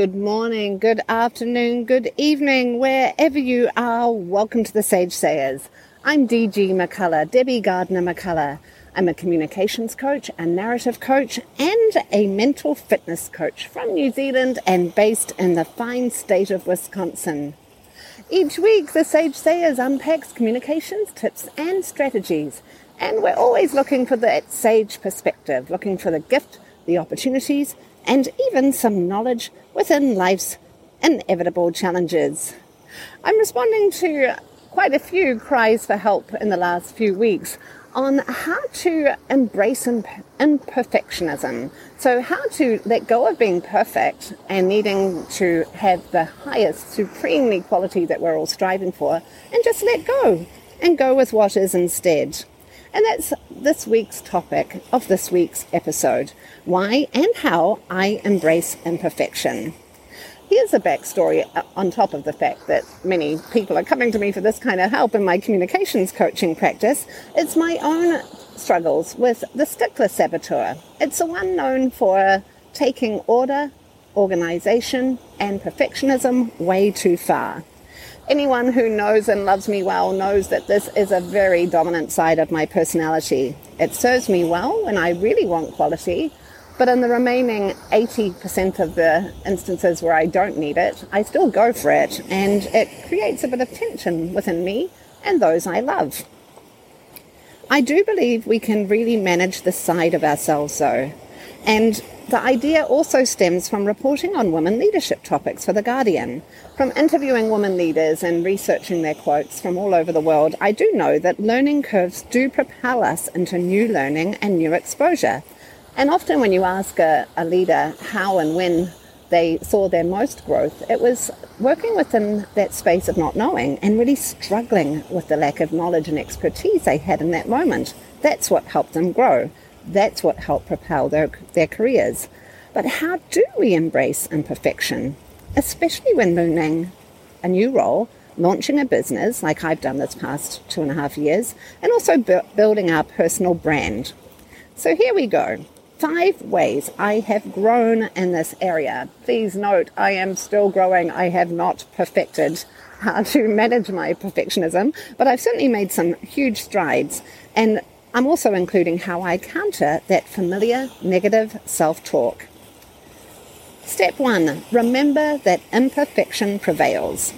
Good morning, good afternoon, good evening, wherever you are. Welcome to the Sage Sayers. I'm DG McCullough, Debbi Gardner McCullough. I'm a communications coach, a narrative coach, and a mental fitness coach from New Zealand and based in the fine state of Wisconsin. Each week, the Sage Sayers unpacks communications tips and strategies, and we're always looking for that sage perspective, looking for the gift, the opportunities, and even some knowledge within life's inevitable challenges. I'm responding to quite a few cries for help in the last few weeks on how to embrace imperfectionism. So, how to let go of being perfect and needing to have the highest, supremely quality that we're all striving for, and just let go and go with what is instead. And that's this week's topic of this week's episode why and how I embrace imperfection. Here's a backstory on top of the fact that many people are coming to me for this kind of help in my communications coaching practice. It's my own struggles with the stickler saboteur. It's the one known for taking order, organization, and perfectionism way too far. Anyone who knows and loves me well knows that this is a very dominant side of my personality. It serves me well when I really want quality, but in the remaining 80% of the instances where I don't need it, I still go for it, and it creates a bit of tension within me and those I love. I do believe we can really manage this side of ourselves, though. And the idea also stems from reporting on women leadership topics for The Guardian. From interviewing women leaders and researching their quotes from all over the world, I do know that learning curves do propel us into new learning and new exposure. And often, when you ask a, a leader how and when they saw their most growth, it was working within that space of not knowing and really struggling with the lack of knowledge and expertise they had in that moment. That's what helped them grow. That's what helped propel their, their careers. But how do we embrace imperfection, especially when learning a new role, launching a business like I've done this past two and a half years, and also bu- building our personal brand? So here we go five ways I have grown in this area. Please note, I am still growing. I have not perfected how to manage my perfectionism, but I've certainly made some huge strides. And I'm also including how I counter that familiar negative self talk. Step one remember that imperfection prevails.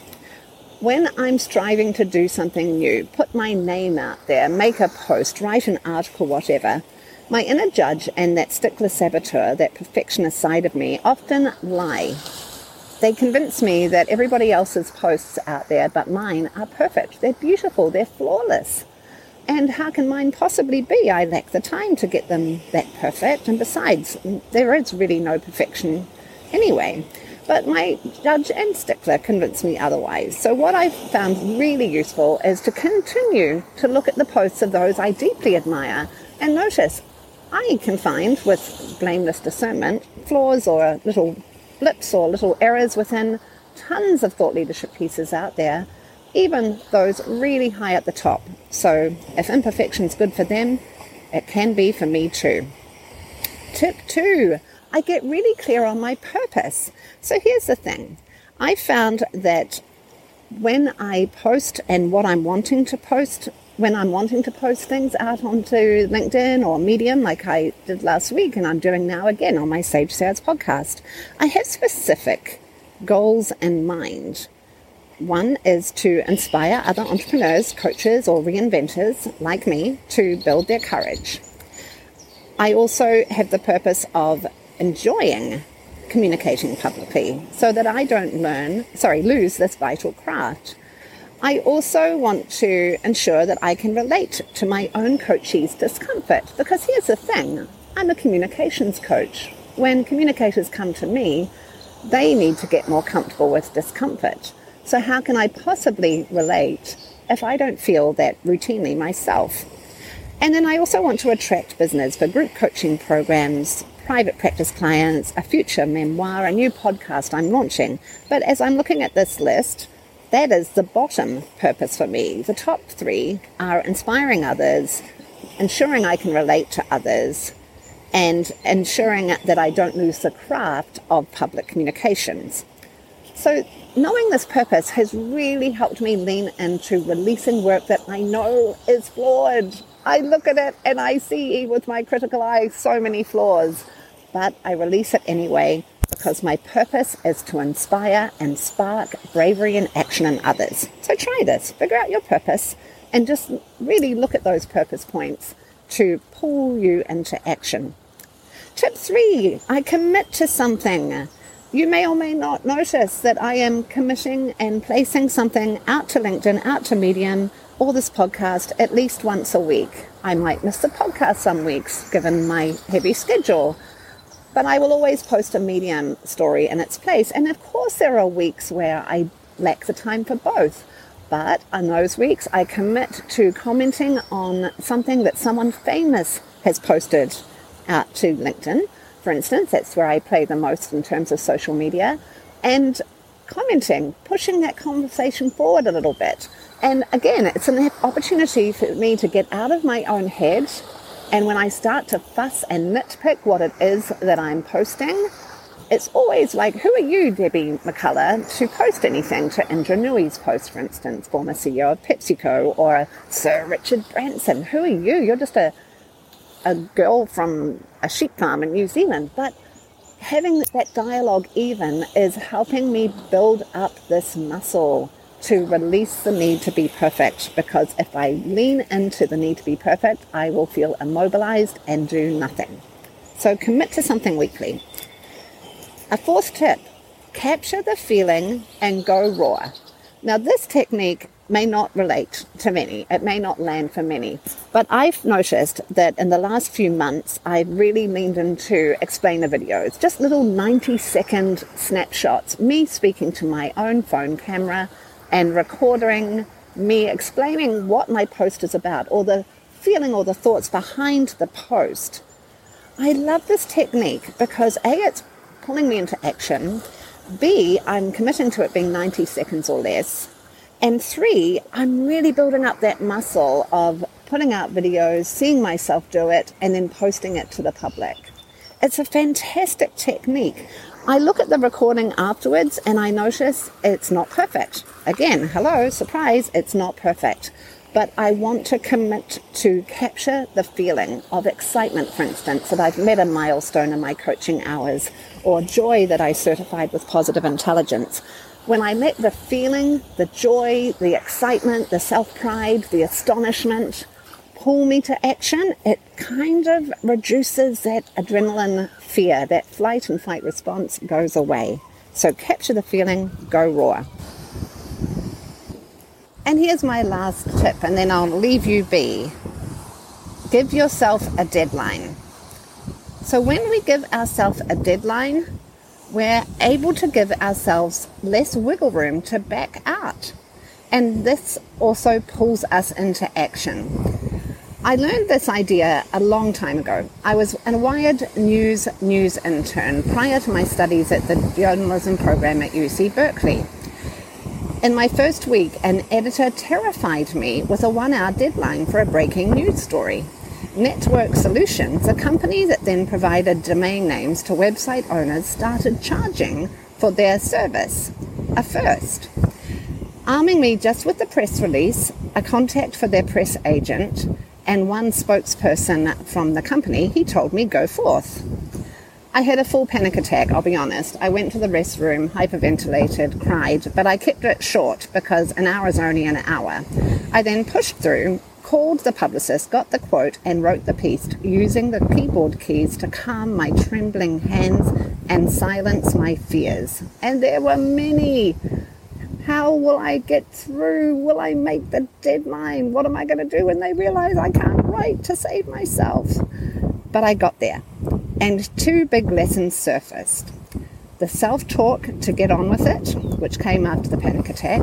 When I'm striving to do something new, put my name out there, make a post, write an article, whatever, my inner judge and that stickler saboteur, that perfectionist side of me, often lie. They convince me that everybody else's posts out there but mine are perfect. They're beautiful. They're flawless. And how can mine possibly be? I lack the time to get them that perfect. And besides, there is really no perfection anyway. But my judge and stickler convinced me otherwise. So, what I've found really useful is to continue to look at the posts of those I deeply admire and notice I can find with blameless discernment flaws or little blips or little errors within tons of thought leadership pieces out there, even those really high at the top. So if imperfection is good for them, it can be for me too. Tip two, I get really clear on my purpose. So here's the thing I found that when I post and what I'm wanting to post when I'm wanting to post things out onto LinkedIn or Medium, like I did last week and I'm doing now again on my Sage Sayers podcast, I have specific goals in mind. One is to inspire other entrepreneurs, coaches, or reinventors like me to build their courage. I also have the purpose of enjoying communicating publicly so that I don't learn, sorry, lose this vital craft. I also want to ensure that I can relate to my own coachee's discomfort because here's the thing I'm a communications coach. When communicators come to me, they need to get more comfortable with discomfort. So, how can I possibly relate if I don't feel that routinely myself? And then I also want to attract business for group coaching programs, private practice clients, a future memoir, a new podcast I'm launching. But as I'm looking at this list, that is the bottom purpose for me. The top three are inspiring others, ensuring I can relate to others, and ensuring that I don't lose the craft of public communications. So, knowing this purpose has really helped me lean into releasing work that I know is flawed. I look at it and I see with my critical eye so many flaws, but I release it anyway because my purpose is to inspire and spark bravery and action in others. So try this, figure out your purpose, and just really look at those purpose points to pull you into action. Tip three, I commit to something. You may or may not notice that I am committing and placing something out to LinkedIn, out to Medium, or this podcast at least once a week. I might miss the podcast some weeks given my heavy schedule, but I will always post a Medium story in its place. And of course, there are weeks where I lack the time for both. But on those weeks, I commit to commenting on something that someone famous has posted out to LinkedIn. For instance, that's where I play the most in terms of social media. And commenting, pushing that conversation forward a little bit. And again, it's an opportunity for me to get out of my own head. And when I start to fuss and nitpick what it is that I'm posting, it's always like, who are you, Debbi McCullough, to post anything to Indra Nooyi's post, for instance, former CEO of PepsiCo, or Sir Richard Branson? Who are you? You're just a, a girl from a sheep farm in New Zealand. But having that dialogue even is helping me build up this muscle to release the need to be perfect because if I lean into the need to be perfect, I will feel immobilized and do nothing. So commit to something weekly. A fourth tip capture the feeling and go raw. Now, this technique may not relate to many, it may not land for many, but I've noticed that in the last few months, I've really leaned into explainer videos, just little 90 second snapshots, me speaking to my own phone camera and recording me explaining what my post is about or the feeling or the thoughts behind the post. I love this technique because A, it's pulling me into action. B, I'm committing to it being 90 seconds or less. And three, I'm really building up that muscle of putting out videos, seeing myself do it, and then posting it to the public. It's a fantastic technique. I look at the recording afterwards and I notice it's not perfect. Again, hello, surprise, it's not perfect but I want to commit to capture the feeling of excitement, for instance, that I've met a milestone in my coaching hours, or joy that I certified with positive intelligence. When I let the feeling, the joy, the excitement, the self pride, the astonishment pull me to action, it kind of reduces that adrenaline fear. That flight and fight response goes away. So capture the feeling, go raw. And here's my last tip, and then I'll leave you be. Give yourself a deadline. So, when we give ourselves a deadline, we're able to give ourselves less wiggle room to back out. And this also pulls us into action. I learned this idea a long time ago. I was a Wired News news intern prior to my studies at the journalism program at UC Berkeley. In my first week, an editor terrified me with a one hour deadline for a breaking news story. Network Solutions, a company that then provided domain names to website owners, started charging for their service. A first. Arming me just with the press release, a contact for their press agent, and one spokesperson from the company, he told me go forth. I had a full panic attack, I'll be honest. I went to the restroom, hyperventilated, cried, but I kept it short because an hour is only an hour. I then pushed through, called the publicist, got the quote, and wrote the piece using the keyboard keys to calm my trembling hands and silence my fears. And there were many. How will I get through? Will I make the deadline? What am I going to do when they realize I can't write to save myself? But I got there and two big lessons surfaced the self talk to get on with it, which came after the panic attack,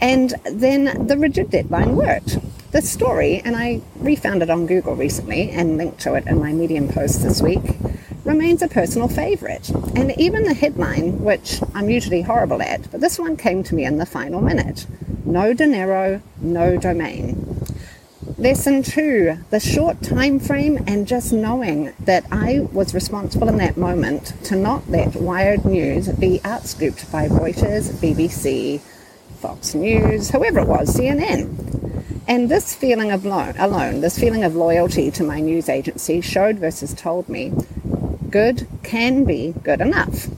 and then the rigid deadline worked. The story, and I refound it on Google recently and linked to it in my Medium post this week, remains a personal favourite. And even the headline, which I'm usually horrible at, but this one came to me in the final minute no dinero, no domain. Lesson two, the short time frame and just knowing that I was responsible in that moment to not let Wired News be outscooped by Reuters, BBC, Fox News, whoever it was, CNN. And this feeling of lo- alone, this feeling of loyalty to my news agency showed versus told me good can be good enough.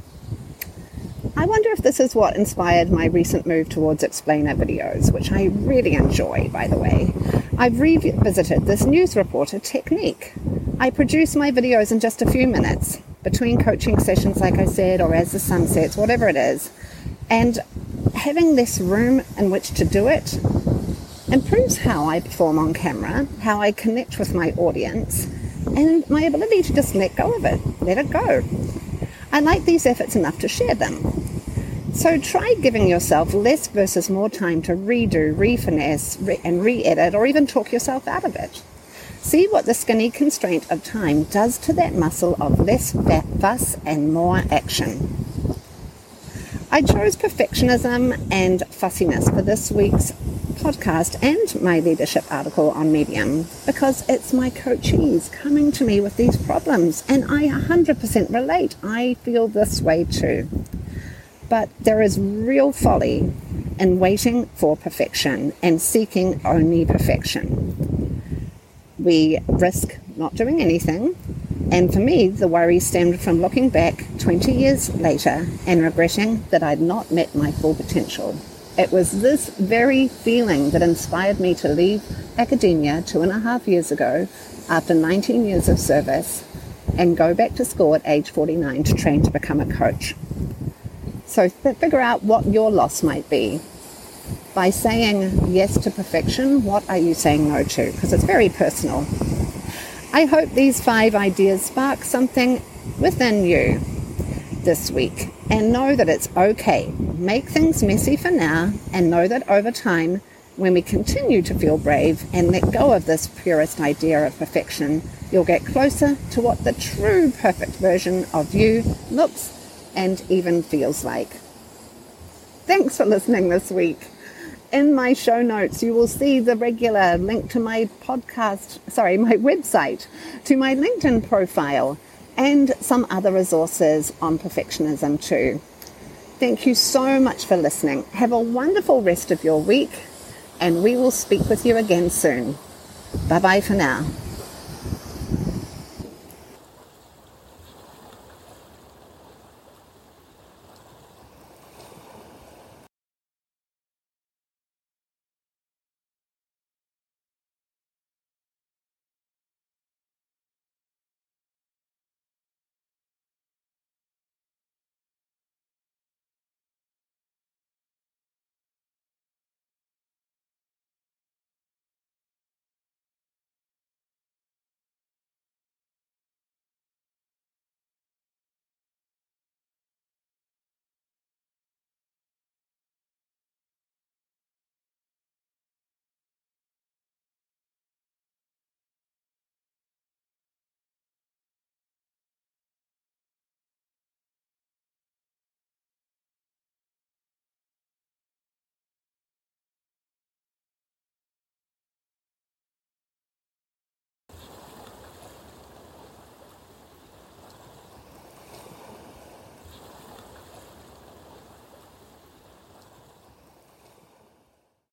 I wonder if this is what inspired my recent move towards explainer videos, which I really enjoy, by the way. I've revisited this news reporter technique. I produce my videos in just a few minutes, between coaching sessions, like I said, or as the sun sets, whatever it is. And having this room in which to do it improves how I perform on camera, how I connect with my audience, and my ability to just let go of it, let it go. I like these efforts enough to share them. So try giving yourself less versus more time to redo, refinesse, re- and re edit, or even talk yourself out of it. See what the skinny constraint of time does to that muscle of less fuss and more action. I chose perfectionism and fussiness for this week's podcast and my leadership article on Medium because it's my coachees coming to me with these problems and I 100% relate. I feel this way too. But there is real folly in waiting for perfection and seeking only perfection. We risk not doing anything. And for me, the worry stemmed from looking back 20 years later and regretting that I'd not met my full potential. It was this very feeling that inspired me to leave academia two and a half years ago after 19 years of service and go back to school at age 49 to train to become a coach. So figure out what your loss might be. By saying yes to perfection, what are you saying no to? Because it's very personal. I hope these five ideas spark something within you this week and know that it's okay. Make things messy for now and know that over time, when we continue to feel brave and let go of this purest idea of perfection, you'll get closer to what the true perfect version of you looks and even feels like. Thanks for listening this week. In my show notes, you will see the regular link to my podcast, sorry, my website, to my LinkedIn profile, and some other resources on perfectionism too. Thank you so much for listening. Have a wonderful rest of your week, and we will speak with you again soon. Bye bye for now.